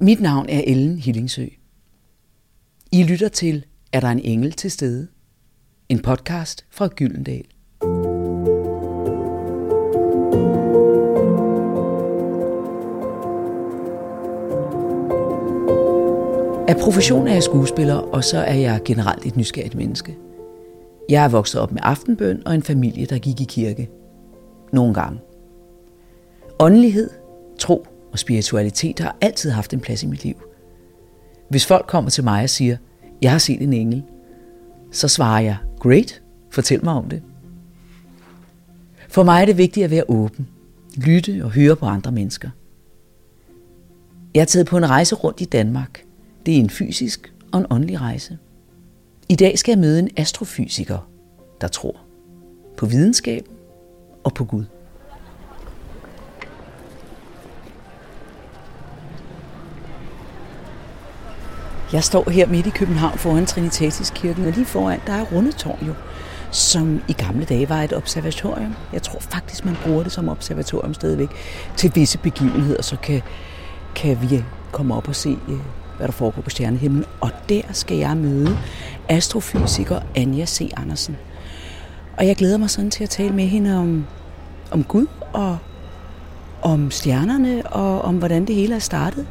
Mit navn er Ellen Hillingsø. I lytter til Er der en engel til stede? En podcast fra Gyldendal. Af profession er jeg skuespiller, og så er jeg generelt et nysgerrigt menneske. Jeg er vokset op med aftenbøn og en familie, der gik i kirke. Nogle gange. Åndelighed, tro og spiritualitet har altid haft en plads i mit liv. Hvis folk kommer til mig og siger, jeg har set en engel, så svarer jeg, great, fortæl mig om det. For mig er det vigtigt at være åben, lytte og høre på andre mennesker. Jeg er taget på en rejse rundt i Danmark. Det er en fysisk og en åndelig rejse. I dag skal jeg møde en astrofysiker, der tror på videnskab og på Gud. Jeg står her midt i København foran Trinitatiskirken, og lige foran, der er Rundetårn jo, som i gamle dage var et observatorium. Jeg tror faktisk, man bruger det som observatorium stadigvæk til visse begivenheder, så kan, kan vi komme op og se, øh, hvad der foregår på stjernehimlen. Og der skal jeg møde astrofysiker Anja C. Andersen. Og jeg glæder mig sådan til at tale med hende om, om Gud og om stjernerne og om hvordan det hele er startet.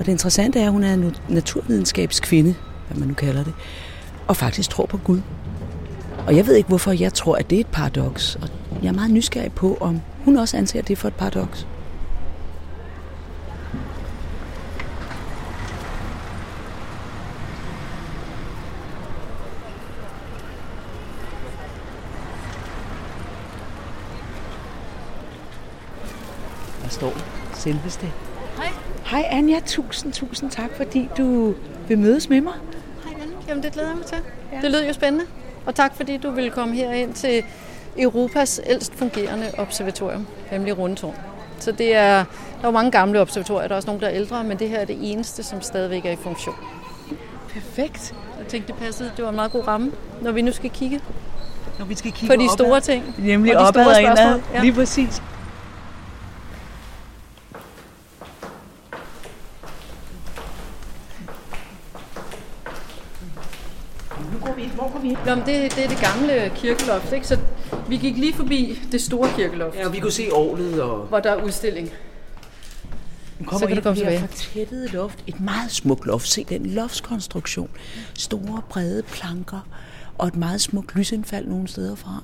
Og det interessante er, at hun er en naturvidenskabskvinde, hvad man nu kalder det, og faktisk tror på Gud. Og jeg ved ikke, hvorfor jeg tror, at det er et paradoks. Og jeg er meget nysgerrig på, om hun også anser det for et paradoks. Der står selveste Hej. Hej Anja, tusind, tusind tak, fordi du vil mødes med mig. Hej Ellen. Jamen det glæder jeg mig til. Ja. Det lød jo spændende. Og tak fordi du ville komme herind til Europas ældst fungerende observatorium, nemlig Rundetårn. Så det er, der er jo mange gamle observatorier, der er også nogle, der er ældre, men det her er det eneste, som stadigvæk er i funktion. Perfekt. Jeg tænkte, det passede. Det var en meget god ramme, når vi nu skal kigge Når vi skal kigge på de opad. store ting. Nemlig og de opad store og indad. Ja. Lige præcis. Nu går vi ind. Hvor går vi ind? Nå, men det, det er det gamle kirkeloft, ikke? Så vi gik lige forbi det store kirkeloft, Ja, vi kunne se orlet og... hvor der er udstilling. Nu kommer Så kan ind du komme tilbage. fortættede loft. Et meget smukt loft. Se den loftskonstruktion. Store, brede planker og et meget smukt lysindfald nogle steder fra.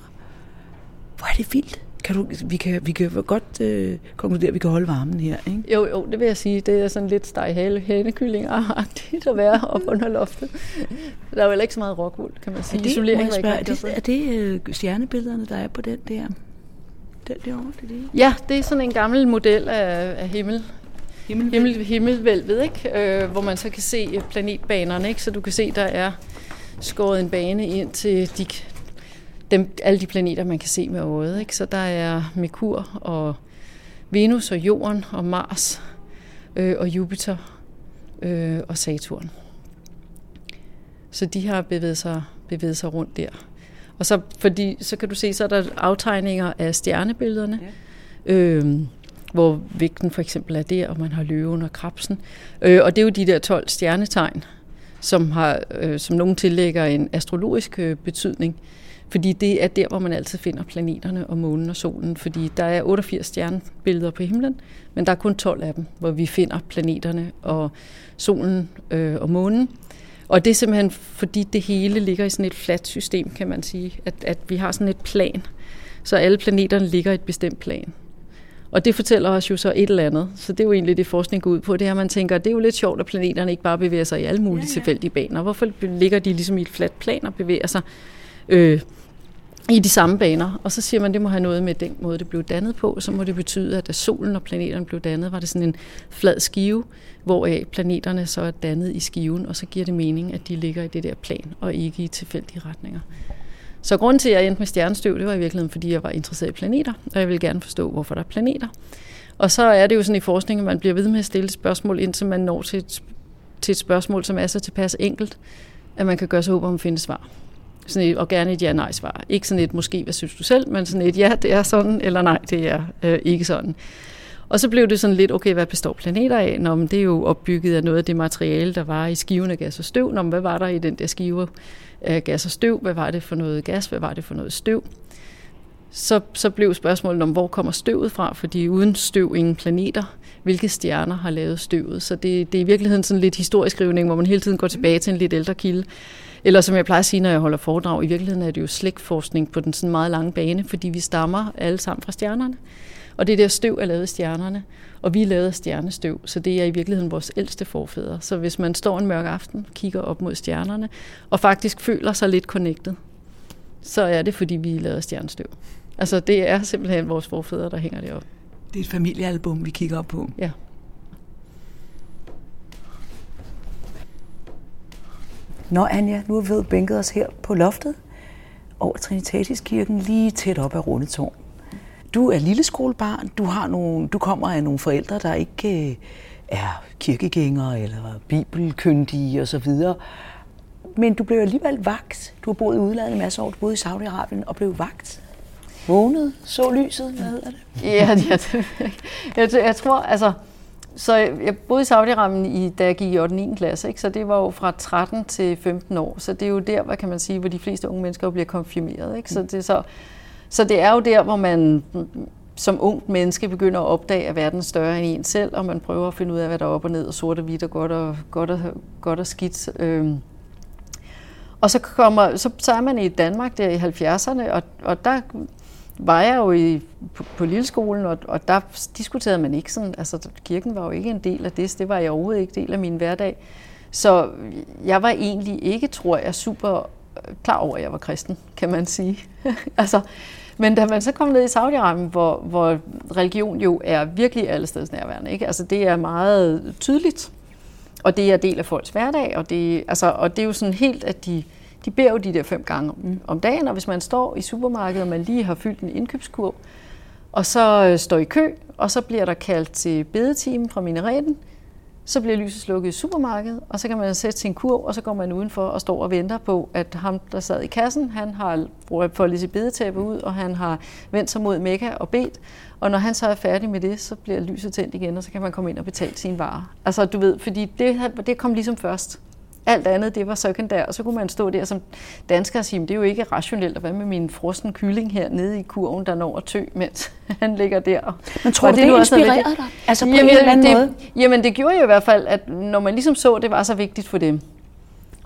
Hvor er det vildt. Kan du, vi, kan, vi kan godt øh, konkludere, at vi kan holde varmen her, ikke? Jo, jo, det vil jeg sige. Det er sådan lidt steg hale hænekylling-agtigt at være op under loftet. Der er jo heller ikke så meget rockwool, kan man sige. Er det, Isolering spørge, er det, er det øh, stjernebillederne, der er på den der? Den derovre, det er det? Ja, det er sådan en gammel model af, af himmel, Himmel, himmel, himmelvælvet, ikke? Øh, hvor man så kan se planetbanerne, ikke? så du kan se, der er skåret en bane ind til de, dem, alle de planeter, man kan se med øjet. Ikke? Så der er Merkur og Venus og Jorden og Mars øh, og Jupiter øh, og Saturn. Så de har bevæget sig, bevæget sig rundt der. Og så, fordi, så kan du se, så er der aftegninger af stjernebillederne. Ja. Øh, hvor vægten for eksempel er der, og man har løven og krabsen. Øh, og det er jo de der 12 stjernetegn, som, har, øh, som nogen tillægger en astrologisk øh, betydning. Fordi det er der, hvor man altid finder planeterne og månen og solen. Fordi der er 88 stjernebilleder på himlen, men der er kun 12 af dem, hvor vi finder planeterne og solen øh, og månen. Og det er simpelthen, fordi det hele ligger i sådan et fladt system, kan man sige. At, at vi har sådan et plan. Så alle planeterne ligger i et bestemt plan. Og det fortæller os jo så et eller andet. Så det er jo egentlig det, forskning går ud på. Det er, at man tænker, at det er jo lidt sjovt, at planeterne ikke bare bevæger sig i alle mulige ja, ja. tilfældige baner. Hvorfor ligger de ligesom i et fladt plan og bevæger sig øh, i de samme baner? Og så siger man, at det må have noget med den måde, det blev dannet på. Så må det betyde, at da solen og planeterne blev dannet, var det sådan en flad skive, hvoraf planeterne så er dannet i skiven. Og så giver det mening, at de ligger i det der plan og ikke i tilfældige retninger. Så grunden til, at jeg endte med stjernestøv, det var i virkeligheden, fordi jeg var interesseret i planeter, og jeg ville gerne forstå, hvorfor der er planeter. Og så er det jo sådan i forskningen, at man bliver ved med at stille spørgsmål, indtil man når til et, til et spørgsmål, som er så tilpas enkelt, at man kan gøre sig håb om at finde svar. Sådan et, og gerne et ja-nej-svar. Ikke sådan et måske, hvad synes du selv, men sådan et ja, det er sådan, eller nej, det er øh, ikke sådan. Og så blev det sådan lidt, okay, hvad består planeter af? Nå, men det er jo opbygget af noget af det materiale, der var i skiven af gas og støv. Nå, men hvad var der i den der skive af gas og støv? Hvad var det for noget gas? Hvad var det for noget støv? Så, så blev spørgsmålet om, hvor kommer støvet fra? Fordi uden støv ingen planeter. Hvilke stjerner har lavet støvet? Så det, det er i virkeligheden sådan lidt historieskrivning, hvor man hele tiden går tilbage til en lidt ældre kilde. Eller som jeg plejer at sige, når jeg holder foredrag, i virkeligheden er det jo slægtforskning på den sådan meget lange bane, fordi vi stammer alle sammen fra stjernerne. Og det der støv er lavet af stjernerne, og vi er lavet af stjernestøv, så det er i virkeligheden vores ældste forfædre. Så hvis man står en mørk aften, kigger op mod stjernerne, og faktisk føler sig lidt connected, så er det, fordi vi er lavet af stjernestøv. Altså det er simpelthen vores forfædre, der hænger deroppe. Det er et familiealbum, vi kigger op på. Ja. Nå Anja, nu har vi bænket os her på loftet over Trinitatiskirken, lige tæt op af Rundetårn. Du er lille skolebarn, du, har nogle, du kommer af nogle forældre, der ikke øh, er kirkegængere eller bibelkyndige osv., men du blev alligevel vagt. Du har boet i udlandet en masse år, du boede i Saudi-Arabien og blev vagt. Vågnet, så lyset, hvad hedder det? Ja, jeg, jeg, jeg tror, altså, så jeg boede i Saudi-Arabien, i, da jeg gik i 8. 9. klasse, ikke? så det var jo fra 13 til 15 år. Så det er jo der, hvad kan man sige, hvor de fleste unge mennesker bliver konfirmeret. Ikke? Så, det, så, så det er jo der, hvor man som ung menneske begynder at opdage, at verden er større end en selv, og man prøver at finde ud af, hvad der er op og ned, og sort og hvidt, og godt og, godt og, godt og skidt. Øhm. Og så, kommer, så, så er man i Danmark der i 70'erne, og, og der var jeg jo i, på, på lilleskolen, og, og der diskuterede man ikke sådan, altså kirken var jo ikke en del af det, det var jeg overhovedet ikke del af min hverdag. Så jeg var egentlig ikke, tror jeg, super øh, klar over, at jeg var kristen, kan man sige. altså, men da man så kom ned i Saudi-Arabien, hvor, hvor religion jo er virkelig alle steds nærværende, ikke? Altså, det er meget tydeligt, og det er del af folks hverdag, og det, altså, og det er jo sådan helt, at de, de beder jo de der fem gange om, om dagen, og hvis man står i supermarkedet, og man lige har fyldt en indkøbskurv, og så øh, står i kø, og så bliver der kaldt til bedetimen fra minareten, så bliver lyset slukket i supermarkedet, og så kan man sætte sin kurv, og så går man udenfor og står og venter på, at ham, der sad i kassen, han har foldet sit bedetæppe ud, og han har vendt sig mod Mekka og bedt. Og når han så er færdig med det, så bliver lyset tændt igen, og så kan man komme ind og betale sine varer. Altså du ved, fordi det, det kom ligesom først. Alt andet, det var sekundær, og så kunne man stå der som dansker og sige, det er jo ikke rationelt, at hvad med min frossen kylling her nede i kurven, der når at tø, mens han ligger der. Men tror du, det, det inspirerede dig? Altså på jamen, en eller anden det, måde? Jamen, det gjorde jo i hvert fald, at når man ligesom så, det var så vigtigt for dem,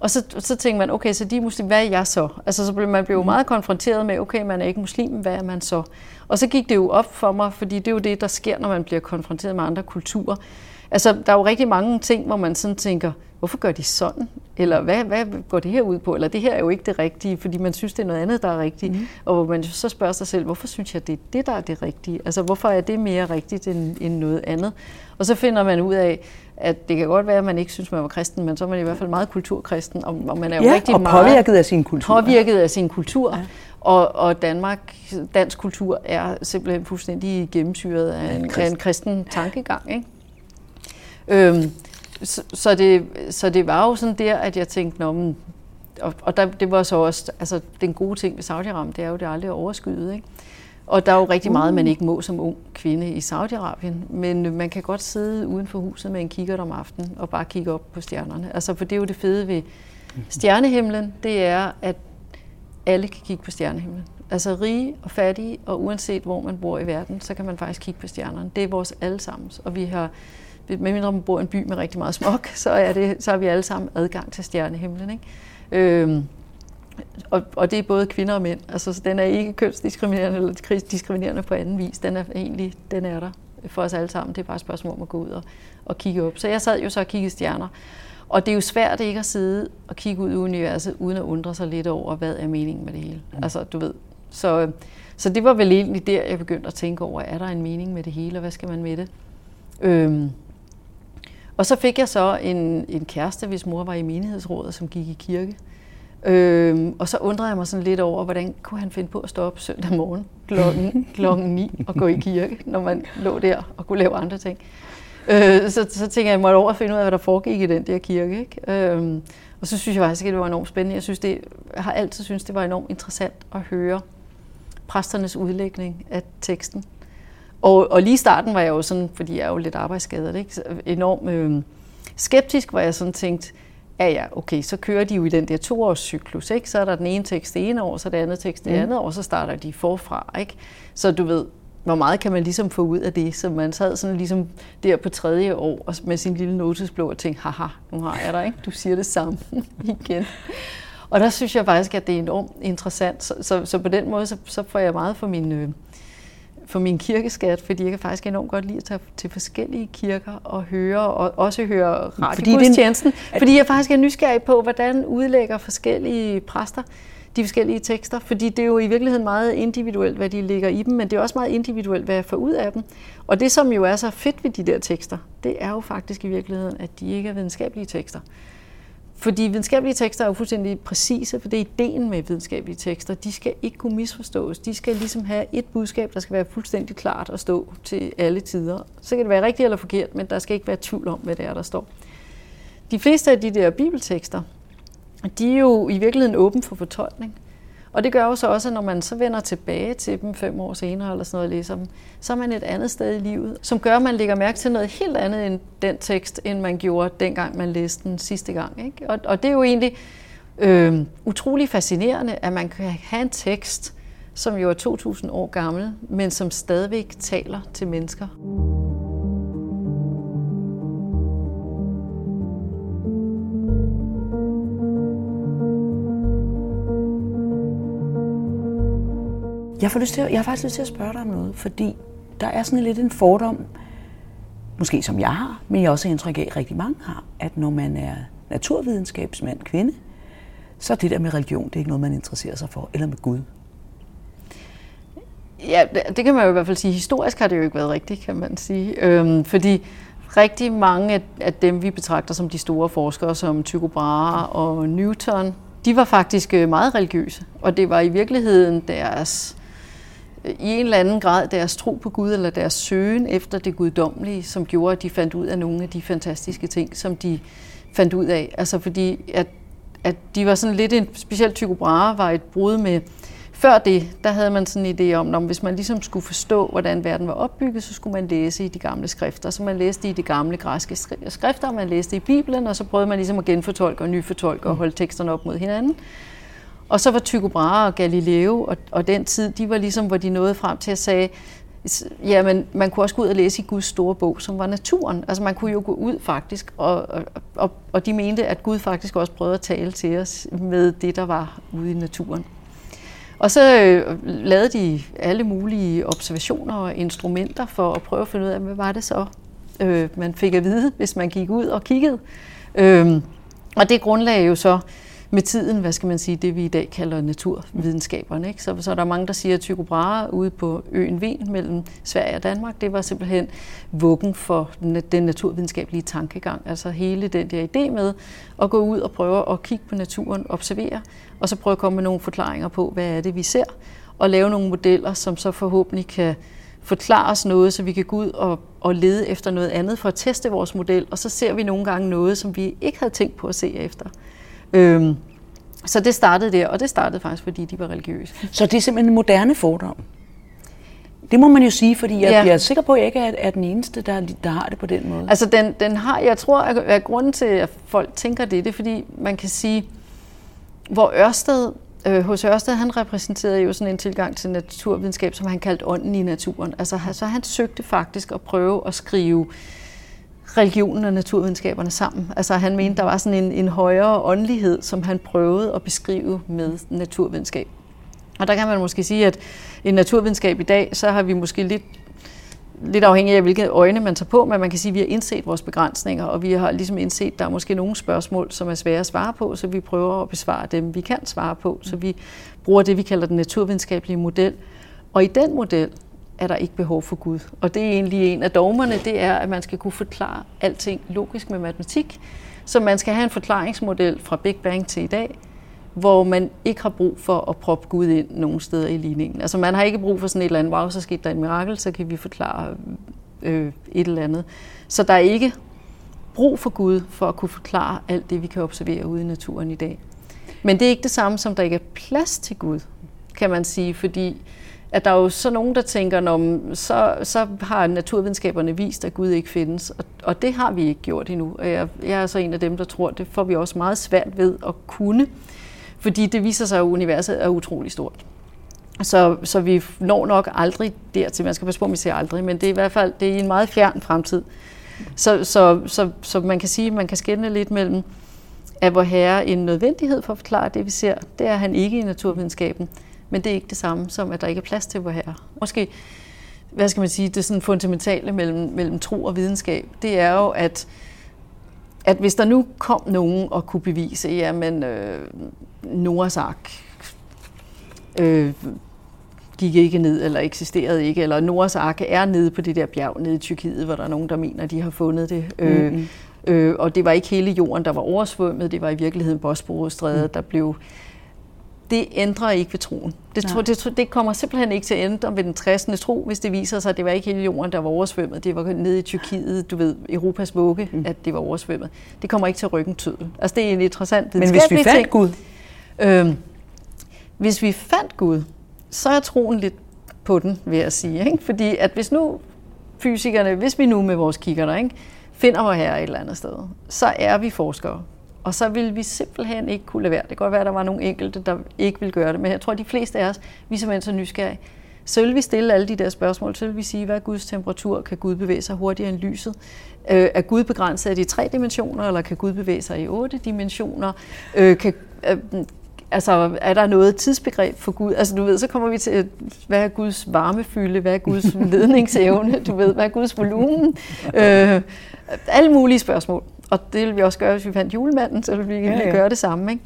og så, så tænkte man, okay, så de er muslim, hvad er jeg så? Altså, så blev man blev jo mm. meget konfronteret med, okay, man er ikke muslim, hvad er man så? Og så gik det jo op for mig, fordi det er jo det, der sker, når man bliver konfronteret med andre kulturer. Altså, der er jo rigtig mange ting, hvor man sådan tænker, hvorfor gør de sådan? Eller hvad, hvad går det her ud på? Eller det her er jo ikke det rigtige, fordi man synes, det er noget andet, der er rigtigt. Mm. Og hvor man så spørger sig selv, hvorfor synes jeg, det er det, der er det rigtige? Altså, hvorfor er det mere rigtigt end, end noget andet? Og så finder man ud af, at det kan godt være, at man ikke synes, man var kristen, men så er man i hvert fald meget kulturkristen, og, og man er jo ja, rigtig og meget påvirket af sin kultur. Påvirket af sin kultur. Ja. Og, og Danmark, dansk kultur er simpelthen fuldstændig gennemsyret af en, af en kristen tankegang. Ikke? Øhm, så, så, det, så det var jo sådan der, at jeg tænkte, Nå, men, og, og der, det var så også, altså den gode ting ved Saudi-Arabien, det er jo, det er aldrig overskyet, ikke? Og der er jo rigtig meget, man ikke må som ung kvinde i Saudi-Arabien, men man kan godt sidde uden for huset med en kikkert om aftenen og bare kigge op på stjernerne. Altså, for det er jo det fede ved stjernehimlen, det er, at alle kan kigge på stjernehimlen. Altså rige og fattige, og uanset hvor man bor i verden, så kan man faktisk kigge på stjernerne. Det er vores allesammens, og vi har medmindre man bor i en by med rigtig meget smog, så, er det, så har vi alle sammen adgang til stjernehimlen. Ikke? Øhm, og, og det er både kvinder og mænd. Altså, så den er ikke kønsdiskriminerende eller diskriminerende på anden vis. Den er egentlig den er der for os alle sammen. Det er bare et spørgsmål om at gå ud og, og kigge op. Så jeg sad jo så og kiggede stjerner. Og det er jo svært ikke at sidde og kigge ud i universet, uden at undre sig lidt over, hvad er meningen med det hele. Mm. Altså, du ved. Så, så det var vel egentlig der, jeg begyndte at tænke over, er der en mening med det hele, og hvad skal man med det? Øhm, og så fik jeg så en, en kæreste, hvis mor var i menighedsrådet, som gik i kirke. Øhm, og så undrede jeg mig sådan lidt over, hvordan kunne han finde på at stå op søndag morgen klokken, klokken 9 og gå i kirke, når man lå der og kunne lave andre ting. Øh, så, så tænkte jeg, at jeg måtte over at finde ud af, hvad der foregik i den der kirke. Ikke? Øhm, og så synes jeg faktisk, at det var enormt spændende. Jeg, synes, det, jeg har altid synes det var enormt interessant at høre præsternes udlægning af teksten. Og, og lige i starten var jeg jo sådan, fordi jeg er jo lidt arbejdsskadet, ikke? Så enormt øh, skeptisk, hvor jeg sådan tænkt, ja ja, okay, så kører de jo i den der toårscyklus, ikke? Så er der den ene tekst det ene år, så det andet tekst det mm. andet år, så starter de forfra, ikke? Så du ved, hvor meget kan man ligesom få ud af det? Så man sad sådan ligesom der på tredje år med sin lille notesblå og tænkte, haha, nu har jeg dig, ikke? Du siger det samme igen. Og der synes jeg faktisk, at det er enormt interessant. Så, så, så på den måde, så, så får jeg meget for min, øh, for min kirkeskat, fordi jeg kan faktisk enormt godt lide at tage til forskellige kirker og høre, og også høre radiogudstjenesten, fordi, fordi jeg faktisk er nysgerrig på, hvordan udlægger forskellige præster de forskellige tekster, fordi det er jo i virkeligheden meget individuelt, hvad de ligger i dem, men det er også meget individuelt, hvad jeg får ud af dem. Og det, som jo er så fedt ved de der tekster, det er jo faktisk i virkeligheden, at de ikke er videnskabelige tekster. Fordi videnskabelige tekster er jo fuldstændig præcise, for det er ideen med videnskabelige tekster. De skal ikke kunne misforstås. De skal ligesom have et budskab, der skal være fuldstændig klart at stå til alle tider. Så kan det være rigtigt eller forkert, men der skal ikke være tvivl om, hvad det er, der står. De fleste af de der bibeltekster, de er jo i virkeligheden åben for fortolkning. Og det gør jo så også, at når man så vender tilbage til dem fem år senere, eller sådan noget, ligesom, så er man et andet sted i livet, som gør, at man lægger mærke til noget helt andet end den tekst, end man gjorde dengang, man læste den sidste gang. Ikke? Og, og det er jo egentlig øh, utrolig fascinerende, at man kan have en tekst, som jo er 2000 år gammel, men som stadigvæk taler til mennesker. Jeg, får lyst til, jeg har faktisk lyst til at spørge dig om noget, fordi der er sådan lidt en fordom, måske som jeg har, men jeg også har indtryk af, at rigtig mange har, at når man er naturvidenskabsmand, kvinde, så det der med religion, det er ikke noget, man interesserer sig for, eller med Gud. Ja, det kan man jo i hvert fald sige. Historisk har det jo ikke været rigtigt, kan man sige. Øhm, fordi rigtig mange af dem, vi betragter som de store forskere, som Tycho Brahe og Newton, de var faktisk øh, meget religiøse. Og det var i virkeligheden deres i en eller anden grad deres tro på Gud, eller deres søgen efter det guddommelige, som gjorde, at de fandt ud af nogle af de fantastiske ting, som de fandt ud af. Altså fordi, at, at de var sådan lidt en, specielt Tycho Brahe var et brud med, før det, der havde man sådan en idé om, at hvis man ligesom skulle forstå, hvordan verden var opbygget, så skulle man læse i de gamle skrifter. Så man læste i de gamle græske skrifter, man læste i Bibelen, og så prøvede man ligesom at genfortolke og nyfortolke og holde teksterne op mod hinanden. Og så var Tycho Brahe og Galileo og, og den tid, de var ligesom, hvor de nåede frem til at sige, jamen man kunne også gå ud og læse i Guds store bog, som var naturen. Altså man kunne jo gå ud faktisk, og, og, og de mente, at Gud faktisk også prøvede at tale til os med det, der var ude i naturen. Og så øh, lavede de alle mulige observationer og instrumenter for at prøve at finde ud af, hvad var det så, øh, man fik at vide, hvis man gik ud og kiggede. Øh, og det grundlag jo så med tiden, hvad skal man sige, det vi i dag kalder naturvidenskaberne. Ikke? Så, så er der mange, der siger, at Tycho Brahe ude på øen Ven mellem Sverige og Danmark, det var simpelthen vuggen for den naturvidenskabelige tankegang. Altså hele den der idé med at gå ud og prøve at kigge på naturen, observere, og så prøve at komme med nogle forklaringer på, hvad er det, vi ser, og lave nogle modeller, som så forhåbentlig kan forklare os noget, så vi kan gå ud og, og lede efter noget andet for at teste vores model, og så ser vi nogle gange noget, som vi ikke havde tænkt på at se efter. Øhm, så det startede der, og det startede faktisk, fordi de var religiøse. Så det er simpelthen en moderne fordom? Det må man jo sige, fordi jeg, ja. jeg er sikker på, at jeg ikke er, er den eneste, der, der har det på den måde. Altså den, den har, jeg tror, at, at grunden til, at folk tænker det, det er fordi, man kan sige, hvor Ørsted, øh, hos Ørsted, han repræsenterede jo sådan en tilgang til naturvidenskab, som han kaldte ånden i naturen. Altså så han søgte faktisk at prøve at skrive øh, religionen og naturvidenskaberne sammen. Altså han mente, der var sådan en, en højere åndelighed, som han prøvede at beskrive med naturvidenskab. Og der kan man måske sige, at i naturvidenskab i dag, så har vi måske lidt, lidt afhængig af, hvilke øjne man tager på, men man kan sige, at vi har indset vores begrænsninger, og vi har ligesom indset, at der er måske nogle spørgsmål, som er svære at svare på, så vi prøver at besvare dem, vi kan svare på. Så vi bruger det, vi kalder den naturvidenskabelige model. Og i den model, er der ikke behov for Gud. Og det er egentlig en af dogmerne, det er, at man skal kunne forklare alting logisk med matematik. Så man skal have en forklaringsmodel fra Big Bang til i dag, hvor man ikke har brug for at proppe Gud ind nogen steder i ligningen. Altså man har ikke brug for sådan et eller andet, wow, så skete der en mirakel, så kan vi forklare øh, et eller andet. Så der er ikke brug for Gud for at kunne forklare alt det, vi kan observere ude i naturen i dag. Men det er ikke det samme som, der ikke er plads til Gud, kan man sige, fordi at der er jo så nogen, der tænker, om så, så har naturvidenskaberne vist, at Gud ikke findes. Og, og det har vi ikke gjort endnu. Jeg, jeg er så en af dem, der tror, det får vi også meget svært ved at kunne. Fordi det viser sig, at universet er utrolig stort. Så, så vi når nok aldrig dertil. Man skal passe på, at vi siger aldrig, men det er i hvert fald det er i en meget fjern fremtid. Så, så, så, så man kan sige, at man kan skænde lidt mellem, at vor herre en nødvendighed for at forklare det, vi ser. Det er han ikke i naturvidenskaben. Men det er ikke det samme som, at der ikke er plads til vor herre. Måske, hvad skal man sige, det sådan fundamentale mellem, mellem tro og videnskab, det er jo, at, at hvis der nu kom nogen og kunne bevise, jamen øh, Noahs ark øh, gik ikke ned, eller eksisterede ikke, eller Noahs ark er nede på det der bjerg nede i Tyrkiet, hvor der er nogen, der mener, de har fundet det. Mm-hmm. Øh, og det var ikke hele jorden, der var oversvømmet, det var i virkeligheden Bosporusstrædet, mm. der blev det ændrer ikke ved troen. Det, tro, det, det kommer simpelthen ikke til at ændre ved den kristne tro, hvis det viser sig, at det var ikke hele jorden, der var oversvømmet. Det var nede i Tyrkiet, du ved, Europas vugge, mm. at det var oversvømmet. Det kommer ikke til at rykke en tødel. Altså, det er en interessant Men hvis vi fandt ting. Gud? Øhm, hvis vi fandt Gud, så er troen lidt på den, vil jeg sige. Ikke? Fordi at hvis nu fysikerne, hvis vi nu med vores kigger ikke, finder hvor her et eller andet sted, så er vi forskere. Og så vil vi simpelthen ikke kunne lade være. Det kan godt være, at der var nogle enkelte, der ikke vil gøre det, men jeg tror, at de fleste af os, vi er simpelthen så nysgerrige. Så vil vi stille alle de der spørgsmål. Så vil vi sige, hvad er Guds temperatur? Kan Gud bevæge sig hurtigere end lyset? Øh, er Gud begrænset af de tre dimensioner, eller kan Gud bevæge sig i otte dimensioner? Øh, kan, øh, altså, er der noget tidsbegreb for Gud? Altså, du ved, så kommer vi til, hvad er Guds varmefylde? Hvad er Guds ledningsevne? Du ved, hvad er Guds volumen? Øh, alle mulige spørgsmål. Og det vil vi også gøre, hvis vi fandt julemanden, så vil vi ja, ja. gøre det samme. Ikke?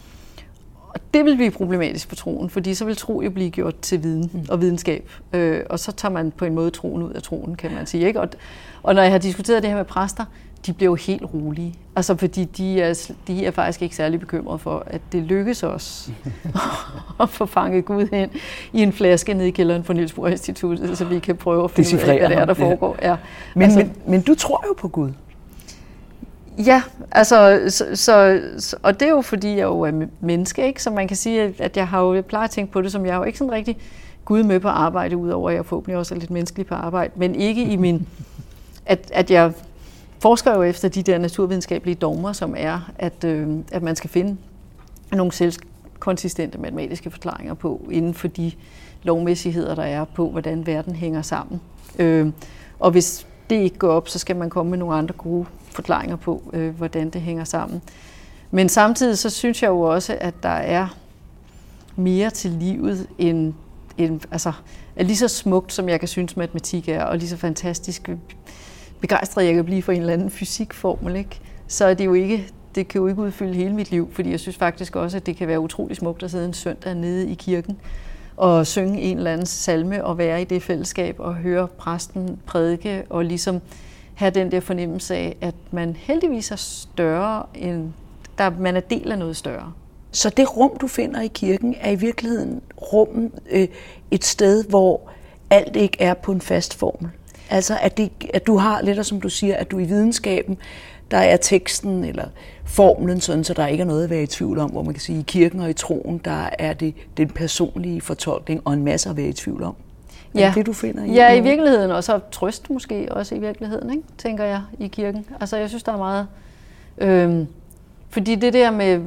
Og det vil blive problematisk for troen, fordi så vil tro jo blive gjort til viden mm. og videnskab. Øh, og så tager man på en måde troen ud af troen, kan man sige. Ikke? Og, og når jeg har diskuteret det her med præster, de jo helt rolige. Altså fordi de er, de er faktisk ikke særlig bekymrede for, at det lykkes os at få fanget Gud ind i en flaske nede i kælderen på Niels Bohr Instituttet, så vi kan prøve at finde ud af, hvad det er, der foregår. Ja. Men, altså, men, men du tror jo på Gud. Ja, altså, så, så, og det er jo fordi, jeg jo er menneske, ikke? så man kan sige, at jeg har jo jeg plejer at tænke på det, som jeg jo ikke sådan rigtig Gud med på arbejde, udover at jeg forhåbentlig også er lidt menneskelig på arbejde, men ikke i min, at, at jeg forsker jo efter de der naturvidenskabelige dogmer, som er, at, øh, at man skal finde nogle selvkonsistente matematiske forklaringer på, inden for de lovmæssigheder, der er på, hvordan verden hænger sammen. Øh, og hvis det ikke går op, så skal man komme med nogle andre gode forklaringer på, øh, hvordan det hænger sammen. Men samtidig så synes jeg jo også, at der er mere til livet end, end altså, er lige så smukt, som jeg kan synes matematik er, og lige så fantastisk begejstret jeg kan blive for en eller anden fysikformel, ikke? så er det jo ikke, det kan jo ikke udfylde hele mit liv, fordi jeg synes faktisk også, at det kan være utrolig smukt at sidde en søndag nede i kirken og synge en eller anden salme og være i det fællesskab og høre præsten prædike og ligesom have den der fornemmelse af, at man heldigvis er større end, der man er del af noget større. Så det rum, du finder i kirken, er i virkeligheden rummet øh, et sted, hvor alt ikke er på en fast formel. Altså at, det, at du har lidt, som du siger, at du i videnskaben, der er teksten eller formlen, sådan, så der ikke er noget at være i tvivl om, hvor man kan sige, at i kirken og i troen, der er det den personlige fortolkning og en masse at være i tvivl om. Er ja. det det, du finder i Ja, i virkeligheden, og så trøst måske også i virkeligheden, ikke? tænker jeg, i kirken. Altså jeg synes, der er meget... Øh, fordi det der med,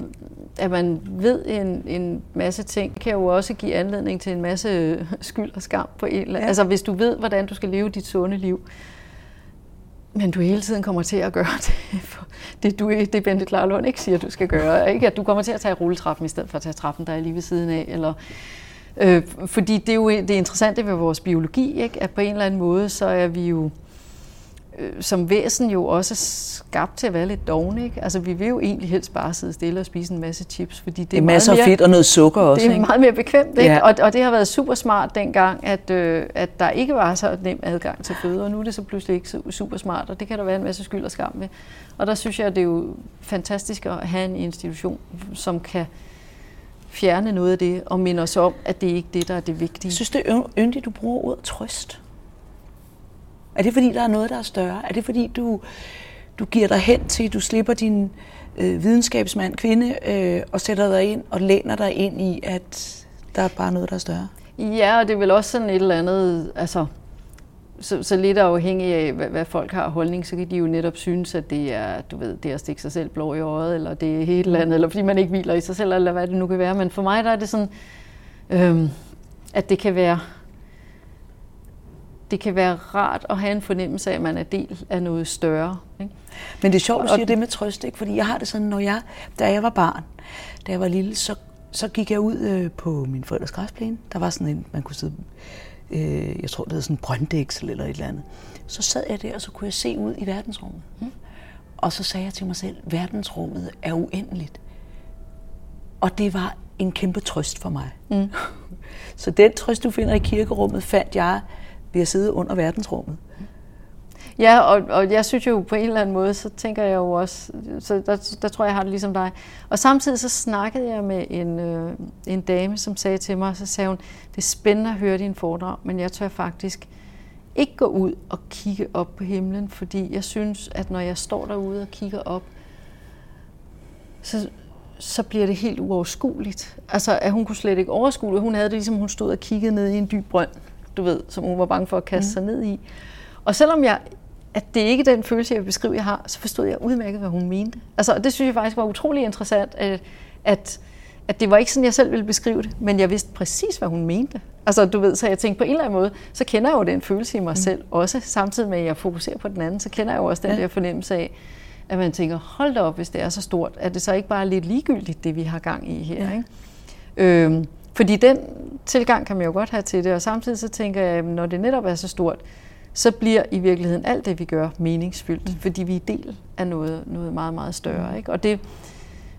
at man ved en, en masse ting, kan jo også give anledning til en masse skyld og skam på en eller ja. Altså hvis du ved, hvordan du skal leve dit sunde liv, men du hele tiden kommer til at gøre det, det, du, det Bente Klarlund ikke siger, du skal gøre. Ikke? At du kommer til at tage rulletrappen i stedet for at tage trappen, der er lige ved siden af. Eller, øh, fordi det er jo det interessante ved vores biologi, ikke? at på en eller anden måde, så er vi jo øh, som væsen jo også skabt til at være lidt dogne. Ikke? Altså, vi vil jo egentlig helst bare sidde stille og spise en masse chips, fordi det er, det er masser af fedt og noget sukker også. Det er ikke? meget mere bekvemt, ikke? Ja. Og, og det har været super smart dengang, at, øh, at der ikke var så nem adgang til føde, og nu er det så pludselig ikke super smart, og det kan der være en masse skyld og skam ved. Og der synes jeg, at det er jo fantastisk at have en institution, som kan fjerne noget af det, og minde os om, at det er ikke det, der er det vigtige. Jeg synes, det er yndigt, du bruger ordet trøst. Er det fordi, der er noget, der er større? Er det fordi, du, du giver dig hen til, du slipper din øh, videnskabsmand, kvinde, øh, og sætter dig ind og læner dig ind i, at der er bare noget, der er større? Ja, og det er vel også sådan et eller andet, altså, så, så lidt afhængig af, hvad, hvad folk har holdning, så kan de jo netop synes, at det er, du ved, det er at stikke sig selv blå i øjet, eller det er helt eller andet, eller fordi man ikke hviler i sig selv, eller hvad det nu kan være. Men for mig der er det sådan, øhm, at det kan være det kan være rart at have en fornemmelse af, at man er del af noget større. Ikke? Men det er sjovt, at du siger det med trøst, ikke? fordi jeg har det sådan, når jeg, da jeg var barn, da jeg var lille, så, så gik jeg ud øh, på min forældres græsplæne. Der var sådan en, man kunne sidde, øh, jeg tror det hedder sådan en brøndæksel eller et eller andet. Så sad jeg der, og så kunne jeg se ud i verdensrummet. Mm. Og så sagde jeg til mig selv, verdensrummet er uendeligt. Og det var en kæmpe trøst for mig. Mm. så den trøst, du finder i kirkerummet, fandt jeg ved at sidde under verdensrummet. Ja, og, og jeg synes jo på en eller anden måde, så tænker jeg jo også, så der, der tror jeg, jeg har det ligesom dig. Og samtidig så snakkede jeg med en, øh, en dame, som sagde til mig, så sagde hun, det er spændende at høre din foredrag, men jeg tør faktisk ikke gå ud og kigge op på himlen, fordi jeg synes, at når jeg står derude og kigger op, så, så bliver det helt uoverskueligt. Altså, at hun kunne slet ikke overskue det. Hun havde det ligesom, hun stod og kiggede ned i en dyb brønd du ved, som hun var bange for at kaste mm. sig ned i. Og selvom jeg, at det ikke er den følelse, jeg vil beskrive, jeg har, så forstod jeg udmærket, hvad hun mente. Altså, det synes jeg faktisk var utrolig interessant, at, at, at det var ikke sådan, jeg selv ville beskrive det, men jeg vidste præcis, hvad hun mente. Altså, du ved, så jeg tænkte på en eller anden måde, så kender jeg jo den følelse i mig mm. selv også, samtidig med, at jeg fokuserer på den anden, så kender jeg jo også den ja. der fornemmelse af, at man tænker, hold da op, hvis det er så stort, at det så ikke bare er lidt ligegyldigt, det vi har gang i her. Ja. Ikke? Øhm, fordi den tilgang kan man jo godt have til det, og samtidig så tænker jeg, at når det netop er så stort, så bliver i virkeligheden alt det, vi gør, meningsfyldt, mm. fordi vi er del af noget, noget meget, meget større. Mm. Ikke? Og, det,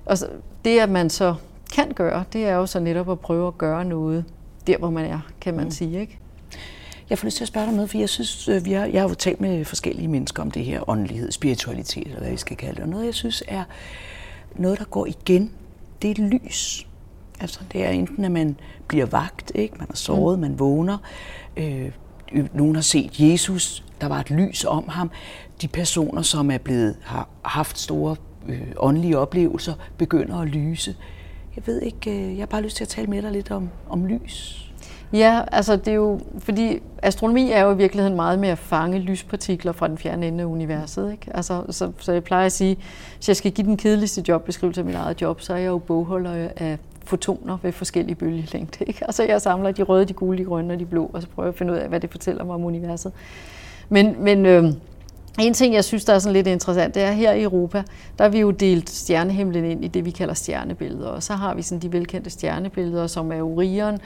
og det, at man så kan gøre, det er jo så netop at prøve at gøre noget der, hvor man er, kan man mm. sige. Ikke? Jeg får lyst til at spørge dig noget, for jeg synes, øh, vi har, jeg har jo talt med forskellige mennesker om det her åndelighed, spiritualitet, eller hvad vi skal kalde det. Og noget, jeg synes er noget, der går igen, det er lys. Altså, det er enten, at man bliver vagt, ikke? man har sovet, mm. man vågner. Øh, nogen har set Jesus, der var et lys om ham. De personer, som er blevet, har haft store øh, åndelige oplevelser, begynder at lyse. Jeg ved ikke, øh, jeg har bare lyst til at tale med dig lidt om, om lys. Ja, altså det er jo, fordi astronomi er jo i virkeligheden meget med at fange lyspartikler fra den fjerne ende af universet. Ikke? Altså, så, så jeg plejer at sige, hvis jeg skal give den kedeligste jobbeskrivelse af mit eget job, så er jeg jo bogholder af fotoner ved forskellige bølgelængder. Ikke? Altså jeg samler de røde, de gule, de grønne og de blå, og så prøver jeg at finde ud af, hvad det fortæller mig om universet. Men, men øh, en ting, jeg synes, der er sådan lidt interessant, det er her i Europa, der har vi jo delt stjernehimlen ind i det, vi kalder stjernebilleder. Og så har vi sådan de velkendte stjernebilleder, som er Orion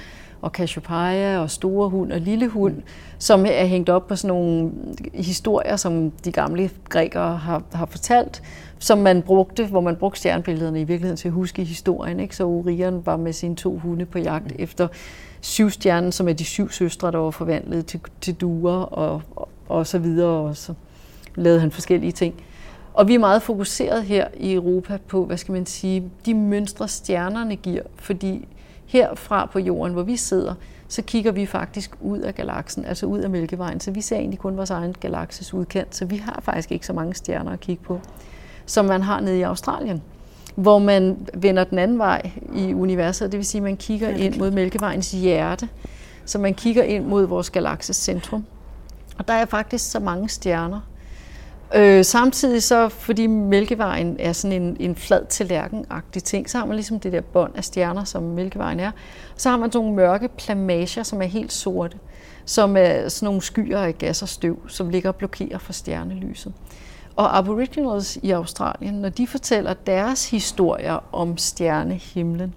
og Cassiopeia og Store Hund og Lille Hund, mm. som er hængt op på sådan nogle historier, som de gamle grækere har, har fortalt, som man brugte, hvor man brugte stjernebillederne i virkeligheden til at huske historien. Ikke? Så Orion var med sine to hunde på jagt mm. efter syvstjernen, som er de syv søstre, der var forvandlet til, til duer og, og, og så videre. Og så lavede han forskellige ting. Og vi er meget fokuseret her i Europa på, hvad skal man sige, de mønstre stjernerne giver, fordi herfra på jorden, hvor vi sidder, så kigger vi faktisk ud af galaksen, altså ud af Mælkevejen, så vi ser egentlig kun vores egen galakses udkant, så vi har faktisk ikke så mange stjerner at kigge på som man har nede i Australien, hvor man vender den anden vej i universet, det vil sige, at man kigger ind mod Mælkevejens hjerte, så man kigger ind mod vores galakses centrum. Og der er faktisk så mange stjerner. Øh, samtidig så, fordi Mælkevejen er sådan en, en flad tallerkenagtig ting, så har man ligesom det der bånd af stjerner, som Mælkevejen er. Så har man sådan nogle mørke plamager, som er helt sorte, som er sådan nogle skyer af gas og støv, som ligger og blokerer for stjernelyset. Og aboriginals i Australien, når de fortæller deres historier om stjernehimlen,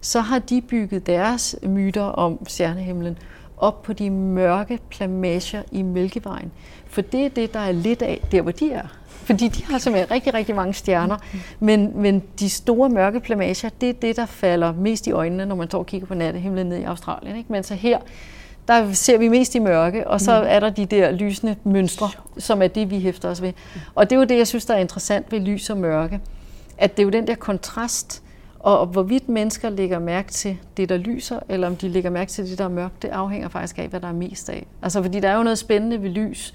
så har de bygget deres myter om stjernehimlen op på de mørke plamager i Mælkevejen. For det er det, der er lidt af der, hvor de er. Fordi de har simpelthen rigtig, rigtig mange stjerner. Men, men de store mørke plamager, det er det, der falder mest i øjnene, når man står og kigger på nattehimlen ned i Australien. Ikke? Men så her, der ser vi mest i mørke, og så mm. er der de der lysende mønstre, som er det, vi hæfter os ved. Og det er jo det, jeg synes, der er interessant ved lys og mørke. At det er jo den der kontrast, og hvorvidt mennesker lægger mærke til det, der lyser, eller om de lægger mærke til det, der er mørkt, det afhænger faktisk af, hvad der er mest af. Altså, fordi der er jo noget spændende ved lys,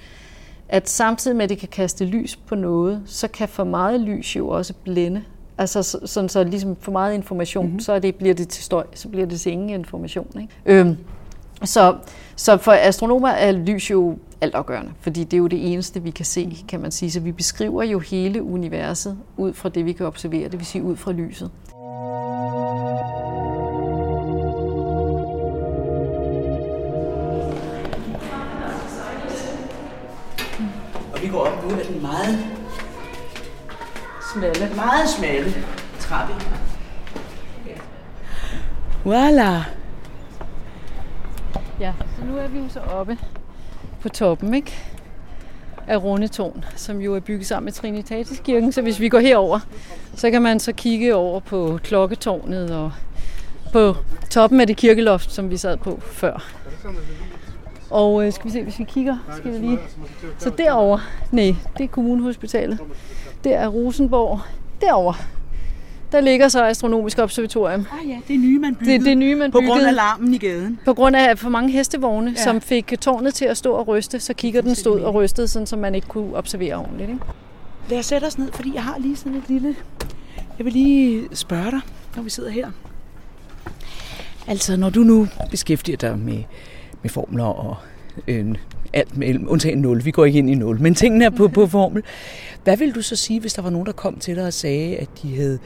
at samtidig med, at det kan kaste lys på noget, så kan for meget lys jo også blænde. Altså sådan så ligesom for meget information, mm-hmm. så er det, bliver det til støj, så bliver det til ingen information. Ikke? Øhm, Så, så for astronomer er lys jo altafgørende, fordi det er jo det eneste, vi kan se, kan man sige. Så vi beskriver jo hele universet ud fra det, vi kan observere, det vil sige ud fra lyset. Smalle, meget smalle trappe. Voila! Ja, så nu er vi jo så oppe på toppen, ikke? Af Rundetårn, som jo er bygget sammen med Trinitatiskirken. Så hvis vi går herover, så kan man så kigge over på klokketårnet og på toppen af det kirkeloft, som vi sad på før. Og øh, skal vi se, hvis vi kigger, skal vi lige... Så derover, nej, det er kommunehospitalet. Det er Rosenborg. Derover, der ligger så Astronomisk Observatorium. Ah ja, det er nye, man byggede. Det, det nye, man På byggede. grund af larmen i gaden. På grund af for mange hestevogne, ja. som fik tårnet til at stå og ryste, så kigger den stod og rystede, sådan, så man ikke kunne observere ordentligt. Ikke? Lad os sætte os ned, fordi jeg har lige sådan et lille... Jeg vil lige spørge dig, når vi sidder her. Altså, når du nu beskæftiger dig med, med formler og øh, alt mellem, undtagen 0, vi går ikke ind i 0, men tingene er på, på formel. Hvad vil du så sige, hvis der var nogen, der kom til dig og sagde, at de havde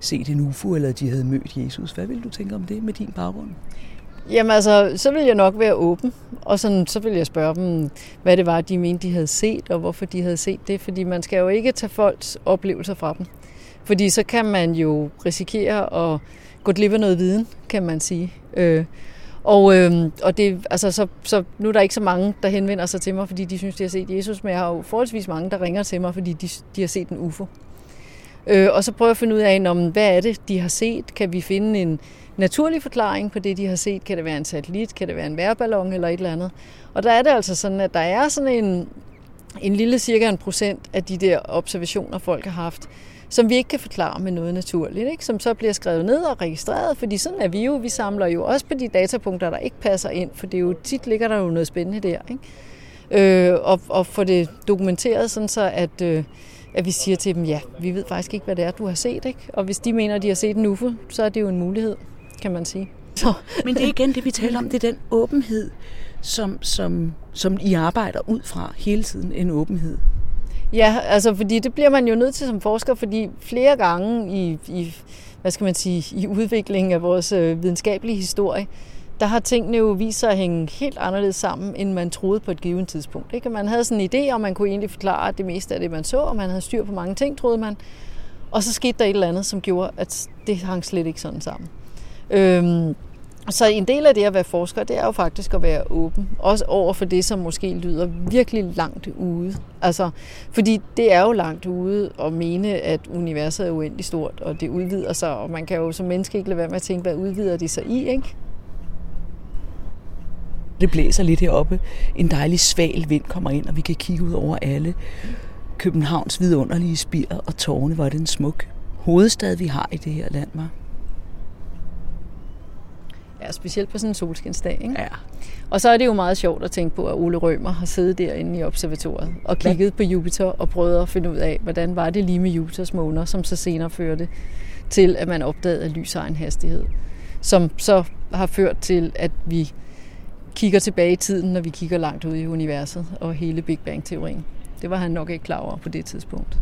set en UFO, eller de havde mødt Jesus? Hvad vil du tænke om det med din baggrund? Jamen altså, så vil jeg nok være åben, og sådan, så vil jeg spørge dem, hvad det var, de mente, de havde set, og hvorfor de havde set det. Fordi man skal jo ikke tage folks oplevelser fra dem. Fordi så kan man jo risikere at gå glip af noget viden, kan man sige. Øh, og, øh, og det, altså, så, så nu er der ikke så mange, der henvender sig til mig, fordi de synes, de har set Jesus, men jeg har jo forholdsvis mange, der ringer til mig, fordi de, de har set en UFO. Øh, og så prøver jeg at finde ud af, om, hvad er det, de har set? Kan vi finde en naturlig forklaring på det, de har set? Kan det være en satellit? Kan det være en værballon eller et eller andet? Og der er det altså sådan, at der er sådan en, en lille cirka en procent af de der observationer, folk har haft, som vi ikke kan forklare med noget naturligt, ikke? som så bliver skrevet ned og registreret, fordi sådan er vi jo. Vi samler jo også på de datapunkter, der ikke passer ind, for det er jo tit ligger der jo noget spændende der. Ikke? Øh, og, og få det dokumenteret, sådan så at, øh, at vi siger til dem, ja, vi ved faktisk ikke, hvad det er, du har set. Ikke? Og hvis de mener, at de har set en UFO, så er det jo en mulighed, kan man sige. Så, Men det er igen det, vi taler om, det er den åbenhed, som, som, som I arbejder ud fra hele tiden, en åbenhed. Ja, altså fordi det bliver man jo nødt til som forsker, fordi flere gange i, i hvad skal man sige, i udviklingen af vores øh, videnskabelige historie, der har tingene jo vist sig at hænge helt anderledes sammen, end man troede på et givet tidspunkt. Ikke? Man havde sådan en idé, og man kunne egentlig forklare det meste af det, man så, og man havde styr på mange ting, troede man. Og så skete der et eller andet, som gjorde, at det hang slet ikke sådan sammen. Øhm, så en del af det at være forsker, det er jo faktisk at være åben. Også over for det, som måske lyder virkelig langt ude. Altså, fordi det er jo langt ude at mene, at universet er uendelig stort, og det udvider sig, og man kan jo som menneske ikke lade være med at tænke, hvad udvider det sig i, ikke? Det blæser lidt heroppe. En dejlig sval vind kommer ind, og vi kan kigge ud over alle Københavns vidunderlige spir og tårne. Hvor er det en smuk hovedstad, vi har i det her land, var. Ja, specielt på sådan en solskinsdag, ikke? Ja. Og så er det jo meget sjovt at tænke på, at Ole Rømer har siddet derinde i observatoriet og kigget på Jupiter og prøvet at finde ud af, hvordan var det lige med Jupiters måner, som så senere førte til, at man opdagede, lys har en hastighed. Som så har ført til, at vi kigger tilbage i tiden, når vi kigger langt ud i universet og hele Big Bang-teorien. Det var han nok ikke klar over på det tidspunkt.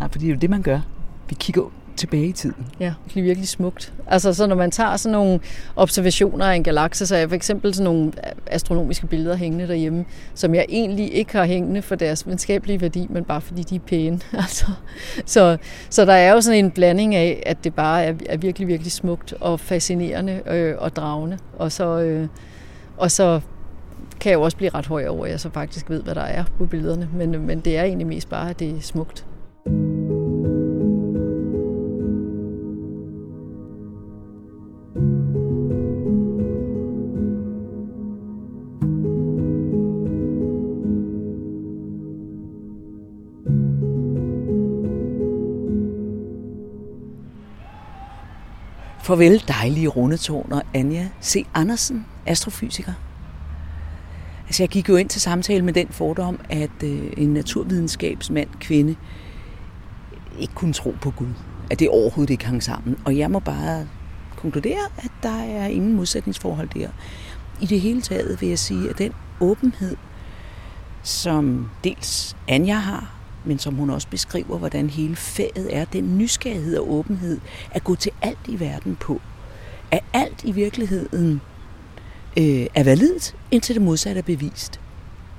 Nej, for det er jo det, man gør. Vi kigger tilbage i tiden. Ja, det er virkelig smukt. Altså, så når man tager sådan nogle observationer af en galakse, så er jeg for eksempel sådan nogle øh, astronomiske billeder hængende derhjemme, som jeg egentlig ikke har hængende for deres videnskabelige værdi, men bare fordi de er pæne. Altså, så, så der er jo sådan en blanding af, at det bare er, er virkelig, virkelig smukt og fascinerende øh, og dragende. Og så, øh, og så kan jeg jo også blive ret høj over, at jeg så faktisk ved, hvad der er på billederne. Men, men det er egentlig mest bare, at det er smukt. Farvel dejlige rundetoner, Anja C. Andersen, astrofysiker. Altså jeg gik jo ind til samtale med den fordom, at øh, en naturvidenskabsmand, kvinde, ikke kunne tro på Gud. At det overhovedet ikke hang sammen. Og jeg må bare konkludere, at der er ingen modsætningsforhold der. i det hele taget vil jeg sige, at den åbenhed, som dels Anja har, men som hun også beskriver, hvordan hele faget er, den nysgerrighed og åbenhed, at gå til alt i verden på. At alt i virkeligheden øh, er validt, indtil det modsatte er bevist.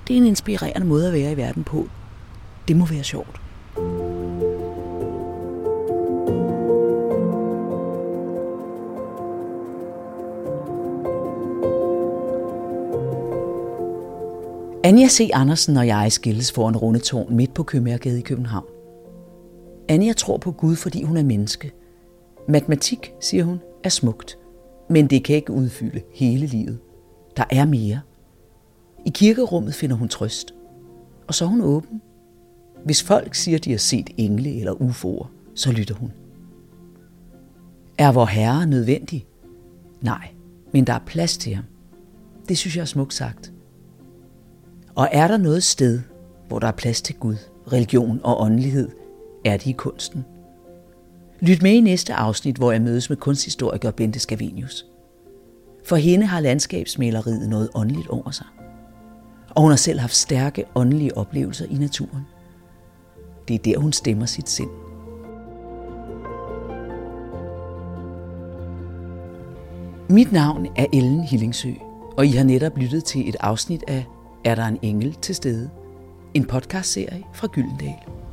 Det er en inspirerende måde at være i verden på. Det må være sjovt. Anja C. Andersen og jeg skilles foran Rundetårn midt på Købmagergade i København. Anja tror på Gud, fordi hun er menneske. Matematik, siger hun, er smukt, men det kan ikke udfylde hele livet. Der er mere. I kirkerummet finder hun trøst. Og så er hun åben. Hvis folk siger, de har set engle eller ufoer, så lytter hun. Er vor herre nødvendig? Nej, men der er plads til ham. Det synes jeg er smukt sagt. Og er der noget sted, hvor der er plads til Gud, religion og åndelighed, er det i kunsten. Lyt med i næste afsnit, hvor jeg mødes med kunsthistoriker Bente Scavenius. For hende har landskabsmaleriet noget åndeligt over sig. Og hun har selv haft stærke åndelige oplevelser i naturen. Det er der, hun stemmer sit sind. Mit navn er Ellen Hillingsø, og I har netop lyttet til et afsnit af er der en engel til stede? En podcastserie fra Gyldendal.